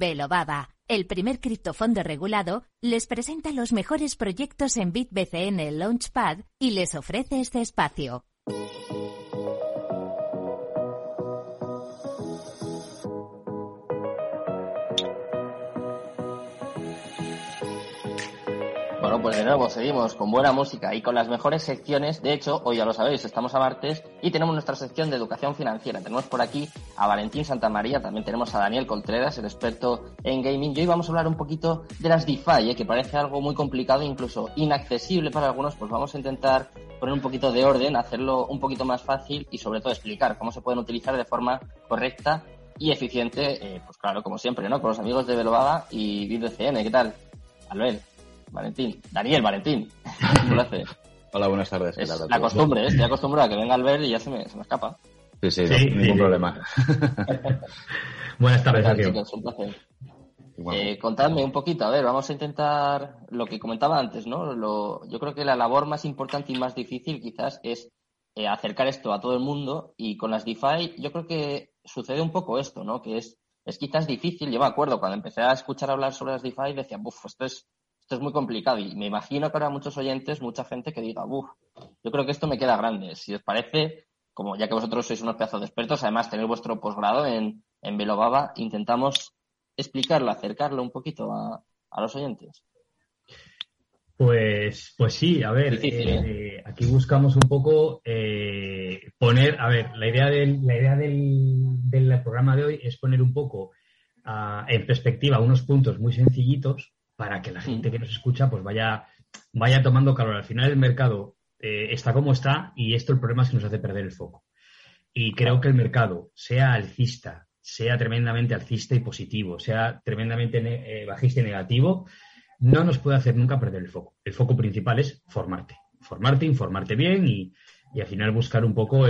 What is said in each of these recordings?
Baba, el primer criptofondo regulado, les presenta los mejores proyectos en BitBCN Launchpad y les ofrece este espacio. Bueno, pues de nuevo seguimos con buena música y con las mejores secciones. De hecho, hoy ya lo sabéis, estamos a martes y tenemos nuestra sección de educación financiera. Tenemos por aquí a Valentín Santamaría, también tenemos a Daniel Contreras, el experto en gaming. Y hoy vamos a hablar un poquito de las DeFi, ¿eh? que parece algo muy complicado incluso inaccesible para algunos. Pues vamos a intentar poner un poquito de orden, hacerlo un poquito más fácil y sobre todo explicar cómo se pueden utilizar de forma correcta y eficiente, eh, pues claro, como siempre, ¿no? Con los amigos de Velovaga y BitCN. ¿Qué tal? Albert. Valentín. Daniel, Valentín. Hola, buenas tardes. Es la costumbre, ¿eh? estoy acostumbrado a que venga Albert y ya se me, se me escapa. Sí, sí, ningún problema. buenas tardes, chicos, un placer. Eh, contadme un poquito, a ver, vamos a intentar lo que comentaba antes, ¿no? Lo, yo creo que la labor más importante y más difícil quizás es eh, acercar esto a todo el mundo y con las DeFi yo creo que sucede un poco esto, ¿no? Que es, es quizás difícil, yo me acuerdo cuando empecé a escuchar hablar sobre las DeFi decía, uff, esto es esto es muy complicado y me imagino que habrá muchos oyentes, mucha gente que diga, uff, yo creo que esto me queda grande. Si os parece, como ya que vosotros sois unos pedazos de expertos, además tenéis vuestro posgrado en, en Velobaba, intentamos explicarlo, acercarlo un poquito a, los oyentes. Pues, pues sí, a ver, eh, ¿eh? aquí buscamos un poco eh, poner, a ver, la idea del, la idea del, del programa de hoy es poner un poco ah, en perspectiva unos puntos muy sencillitos para que la gente que nos escucha pues vaya, vaya tomando calor. Al final el mercado eh, está como está y esto el problema es que nos hace perder el foco. Y creo que el mercado, sea alcista, sea tremendamente alcista y positivo, sea tremendamente eh, bajista y negativo, no nos puede hacer nunca perder el foco. El foco principal es formarte. Formarte, informarte bien y, al final buscar un poco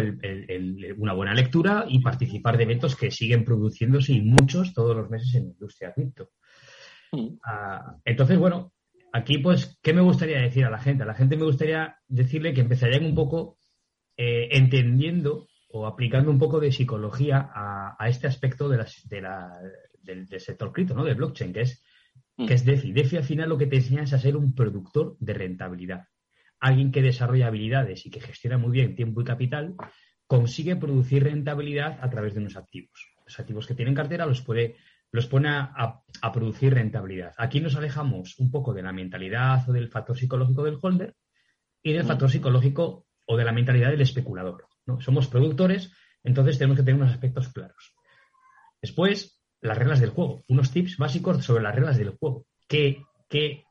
una buena lectura y participar de eventos que siguen produciéndose y muchos todos los meses en la industria cripto. Ah, entonces, bueno, aquí pues, ¿qué me gustaría decir a la gente? A la gente me gustaría decirle que empezarían un poco eh, entendiendo o aplicando un poco de psicología a, este aspecto de, del, sector cripto, ¿no? Del blockchain, que es, mm. que es DeFi. DeFi al final lo que te enseña es a ser un productor de rentabilidad. Alguien que desarrolla habilidades y que gestiona muy bien tiempo y capital consigue producir rentabilidad a través de unos activos. Los activos que tienen cartera los puede los pone a, producir rentabilidad. Aquí nos alejamos un poco de la mentalidad o del factor psicológico del holder y del factor psicológico o de la mentalidad del especulador. ¿no? Somos productores, entonces tenemos que tener unos aspectos claros. Después, las reglas del juego, unos tips básicos sobre las reglas del juego. ¿Qué, qué,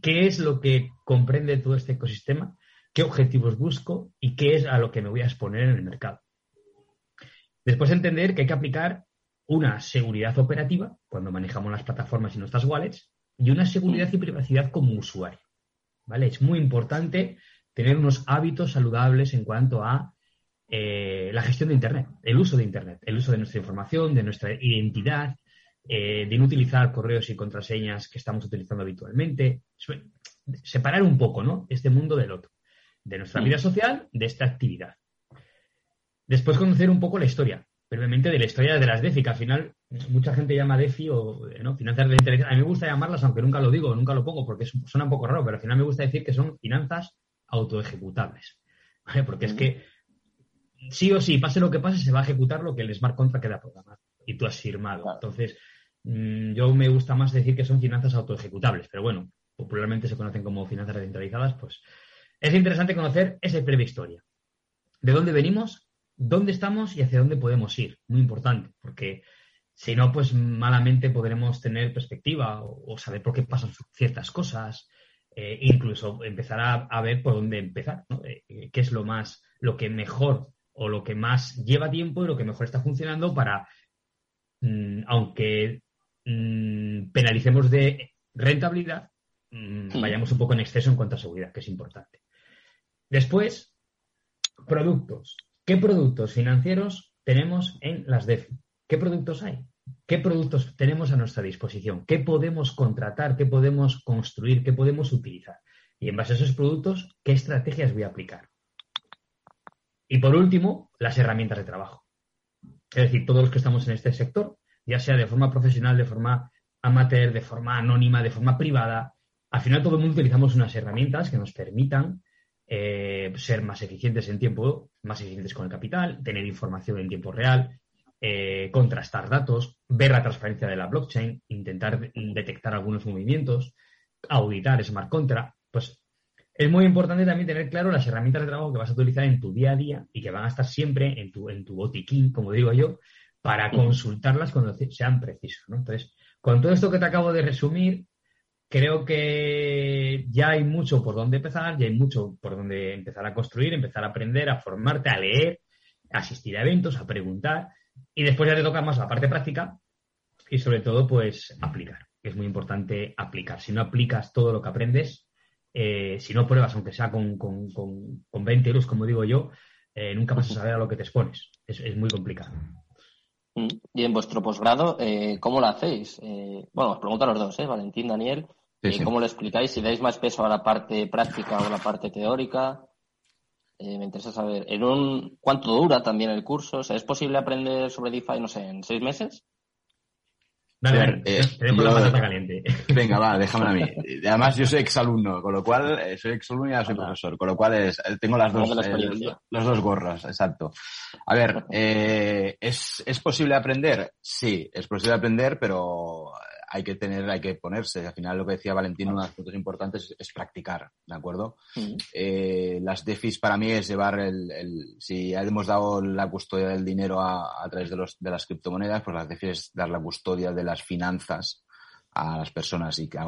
qué es lo que comprende todo este ecosistema? ¿Qué objetivos busco? ¿Y qué es a lo que me voy a exponer en el mercado? Después entender que hay que aplicar una seguridad operativa cuando manejamos las plataformas y nuestras wallets y una seguridad y privacidad como usuario. ¿Vale? Es muy importante tener unos hábitos saludables en cuanto a eh, la gestión de Internet, el uso de Internet, el uso de nuestra información, de nuestra identidad, eh, de no utilizar correos y contraseñas que estamos utilizando habitualmente. Separar un poco, ¿no? Este mundo del otro, de nuestra vida social, de esta actividad. Después conocer un poco la historia brevemente de la historia de las DeFi, que al final mucha gente llama DeFi o ¿no? finanzas de inteligencia. A mí me gusta llamarlas, aunque nunca lo digo, nunca lo pongo, porque suena un poco raro, pero al final me gusta decir que son finanzas autoejecutables. Porque es que sí o sí, pase lo que pase, se va a ejecutar lo que el smart contract queda programado y tú has firmado. Entonces, mm, yo me gusta más decir que son finanzas autoejecutables, pero bueno, popularmente se conocen como finanzas descentralizadas, pues es interesante conocer esa breve historia. ¿De dónde venimos? Dónde estamos y hacia dónde podemos ir. Muy importante, porque si no, pues malamente podremos tener perspectiva o, saber por qué pasan ciertas cosas, eh, incluso empezar a, ver por dónde empezar, eh, qué es lo más, lo que mejor o lo que más lleva tiempo y lo que mejor está funcionando para, mm, aunque mm, penalicemos de rentabilidad, mm, vayamos un poco en exceso en cuanto a seguridad, que es importante. Después, productos. ¿Qué productos financieros tenemos en las DEFI? ¿Qué productos hay? ¿Qué productos tenemos a nuestra disposición? ¿Qué podemos contratar? ¿Qué podemos construir? ¿Qué podemos utilizar? Y en base a esos productos, ¿qué estrategias voy a aplicar? Y por último, las herramientas de trabajo. Es decir, todos los que estamos en este sector, ya sea de forma profesional, de forma amateur, de forma anónima, de forma privada. Al final todo el mundo utilizamos unas herramientas que nos permitan eh, ser más eficientes en tiempo, más eficientes con el capital, tener información en tiempo real, eh, contrastar datos, ver la transparencia de la blockchain, intentar detectar algunos movimientos, auditar smart contract. Pues es muy importante también tener claro las herramientas de trabajo que vas a utilizar en tu día a día y que van a estar siempre en tu, en tu botiquín, como digo yo, para consultarlas cuando sean precisos. Entonces, con todo esto que te acabo de resumir, creo que ya hay mucho por donde empezar, ya hay mucho por donde empezar a construir, empezar a aprender, a formarte, a leer, a asistir a eventos, a preguntar. Y después ya te toca más la parte práctica y sobre todo, pues, aplicar. Es muy importante aplicar. Si no aplicas todo lo que aprendes, eh, si no pruebas, aunque sea con, con, con, 20 euros, como digo yo, eh, nunca vas a saber a lo que te expones. Es, muy complicado. Mm. Y en vuestro posgrado, eh, ¿cómo lo hacéis? bueno, os pregunto a los dos, ¿eh? Valentín, Daniel. ¿Cómo lo explicáis? Si dais más peso a la parte práctica o a la parte teórica. me interesa saber, ¿en un, ¿cuánto dura también el curso? O sea, ¿Es posible aprender sobre DeFi, no sé, en seis meses? Dale, eh, caliente. Venga, va, déjame a mí. Además, yo soy exalumno, con lo cual, eh, soy exalumno y ahora soy profesor, con lo cual es, eh, tengo las dos, los dos gorras, exacto. A ver, ¿es, ¿es posible aprender? Sí, es posible aprender, pero hay que tener, hay que ponerse. Al final lo que decía Valentín, uno de los puntos importantes es, practicar, ¿de acuerdo? Eh, las DeFis para mí es llevar el, el, si hemos dado la custodia del dinero a, a través de, los, de las criptomonedas, pues las DeFis es dar la custodia de las finanzas a las personas y que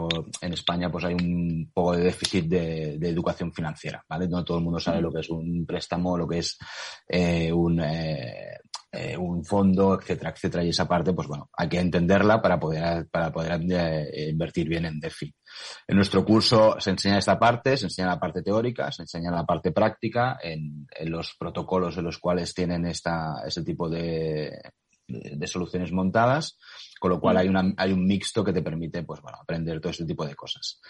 en España pues hay un poco de déficit de, de, educación financiera, ¿vale? No todo el mundo sabe lo que es un préstamo, lo que es eh, un, eh, eh, un fondo, etcétera, etcétera. Y esa parte, pues bueno, hay que entenderla para poder, para poder eh, invertir bien en DeFi. En nuestro curso se enseña esta parte, se enseña la parte teórica, se enseña la parte práctica en, en los protocolos en los cuales tienen esta, ese tipo de, de, soluciones montadas, con lo cual hay, una, hay un mixto que te permite, pues bueno, aprender todo este tipo de cosas.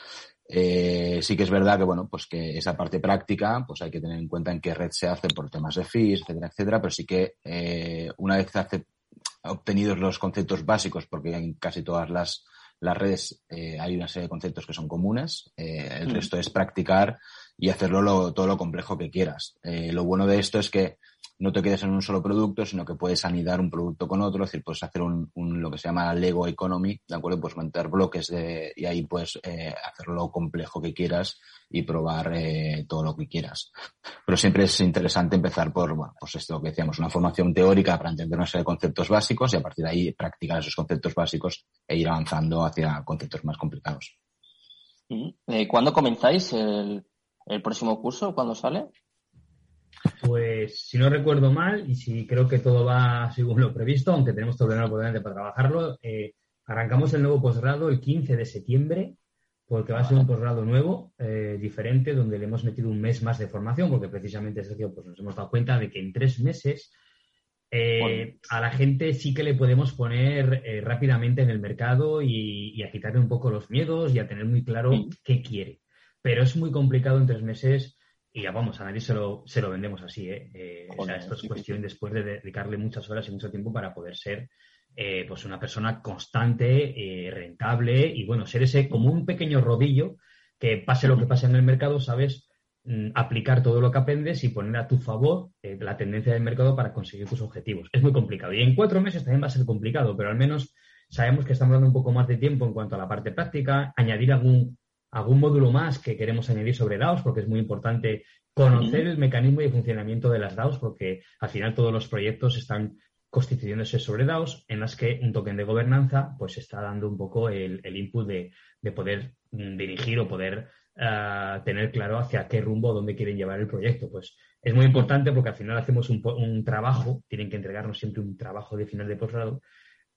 Eh, sí que es verdad que, bueno, pues que esa parte práctica, pues hay que tener en cuenta en qué red se hace por temas de fees, etcétera, etcétera, pero sí que eh, una vez hace, obtenidos los conceptos básicos, porque en casi todas las, las redes eh, hay una serie de conceptos que son comunes, eh, el mm. resto es practicar y hacerlo lo, todo lo complejo que quieras. Eh, lo bueno de esto es que no te quedes en un solo producto, sino que puedes anidar un producto con otro, es decir, puedes hacer un, lo que se llama Lego Economy, ¿de acuerdo? Puedes montar bloques de, y ahí puedes eh, hacerlo lo complejo que quieras y probar eh, todo lo que quieras. Pero siempre es interesante empezar por, bueno, pues esto que decíamos, una formación teórica para entender una serie de conceptos básicos y a partir de ahí practicar esos conceptos básicos e ir avanzando hacia conceptos más complicados. Eh, ¿Cuándo comenzáis el, el próximo curso? ¿Cuándo sale? Pues si no recuerdo mal y si creo que todo va según lo previsto, aunque tenemos todo el poder para trabajarlo, eh, arrancamos el nuevo posgrado el 15 de septiembre, porque va a ser un posgrado nuevo, eh, diferente, donde le hemos metido un mes más de formación, porque precisamente pues nos hemos dado cuenta de que en tres meses eh, a la gente sí que le podemos poner rápidamente en el mercado y, a quitarle un poco los miedos y a tener muy claro qué quiere. Pero es muy complicado en tres meses y ya vamos, a nadie se lo, se lo vendemos así, ¿eh? eh o sea, esto es cuestión después de dedicarle muchas horas y mucho tiempo para poder ser eh, pues una persona constante, eh, rentable y bueno, ser ese como un pequeño rodillo que pase lo que pase en el mercado, sabes mm, aplicar todo lo que aprendes y poner a tu favor la tendencia del mercado para conseguir tus objetivos. Es muy complicado y en cuatro meses también va a ser complicado, pero al menos sabemos que estamos dando un poco más de tiempo en cuanto a la parte práctica, añadir algún algún módulo más que queremos añadir sobre DAOs, porque es muy importante conocer el mecanismo y funcionamiento de las DAOs, porque al final todos los proyectos están constituyéndose sobre DAOs en las que un token de gobernanza pues está dando un poco el, input de, poder mm, dirigir o poder ah, tener claro hacia qué rumbo, dónde quieren llevar el proyecto. Pues es muy importante porque al final hacemos un, un trabajo, tienen que entregarnos siempre un trabajo de final de posgrado,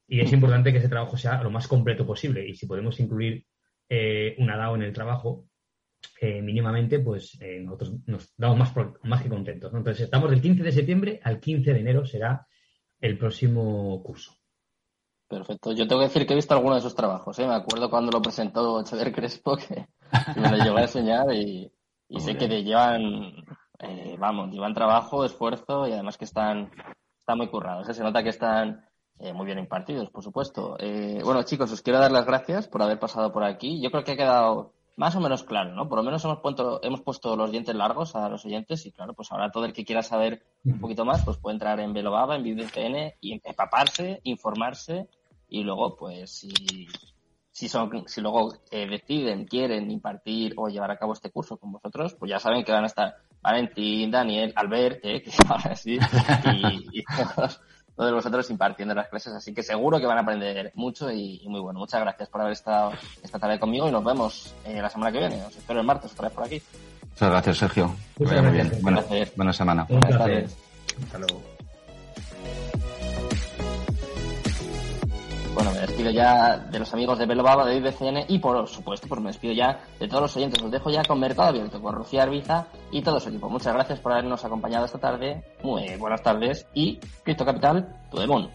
y es importante que ese trabajo sea lo más completo posible. Y si podemos incluir eh, una DAO en el trabajo, eh, mínimamente, pues eh, nosotros nos damos más, más que contentos. Entonces, estamos del 15 de septiembre al 15 de enero será el próximo curso. Perfecto. Yo tengo que decir que he visto algunos de esos trabajos. Me acuerdo cuando lo presentó Xavier Crespo que me lo llevó a enseñar y, sé que te llevan, vamos, llevan trabajo, esfuerzo y además que están, están muy currados. Se nota que están eh, muy bien impartidos, por supuesto. Eh, bueno, chicos, os quiero dar las gracias por haber pasado por aquí. Yo creo que ha quedado más o menos claro, ¿no? Por lo menos hemos puesto, hemos puesto los dientes largos a los oyentes y claro, pues ahora todo el que quiera saber un poquito más, pues puede entrar en Velobaba, en VidCN y empaparse, informarse y luego, pues si, si son, si luego eh, deciden, quieren impartir o llevar a cabo este curso con vosotros, pues ya saben que van a estar Valentín, Daniel, Albert, eh, que ahora sí, y, y todos, todos vosotros impartiendo las clases, así que seguro que van a aprender mucho y, muy bueno. Muchas gracias por haber estado esta tarde conmigo y nos vemos eh, la semana que viene. Os espero el martes otra vez por aquí. Muchas gracias, Sergio. Que vaya muy bien. Buena, buena semana. Hasta luego. Bueno, me despido ya de los amigos de Baba, de IBCN y por supuesto, pues me despido ya de todos los oyentes. Os dejo ya con Mercado Abierto, con Rocío Arbiza y todo su equipo. Muchas gracias por habernos acompañado esta tarde. Muy buenas tardes y Cristo Capital, tu demon.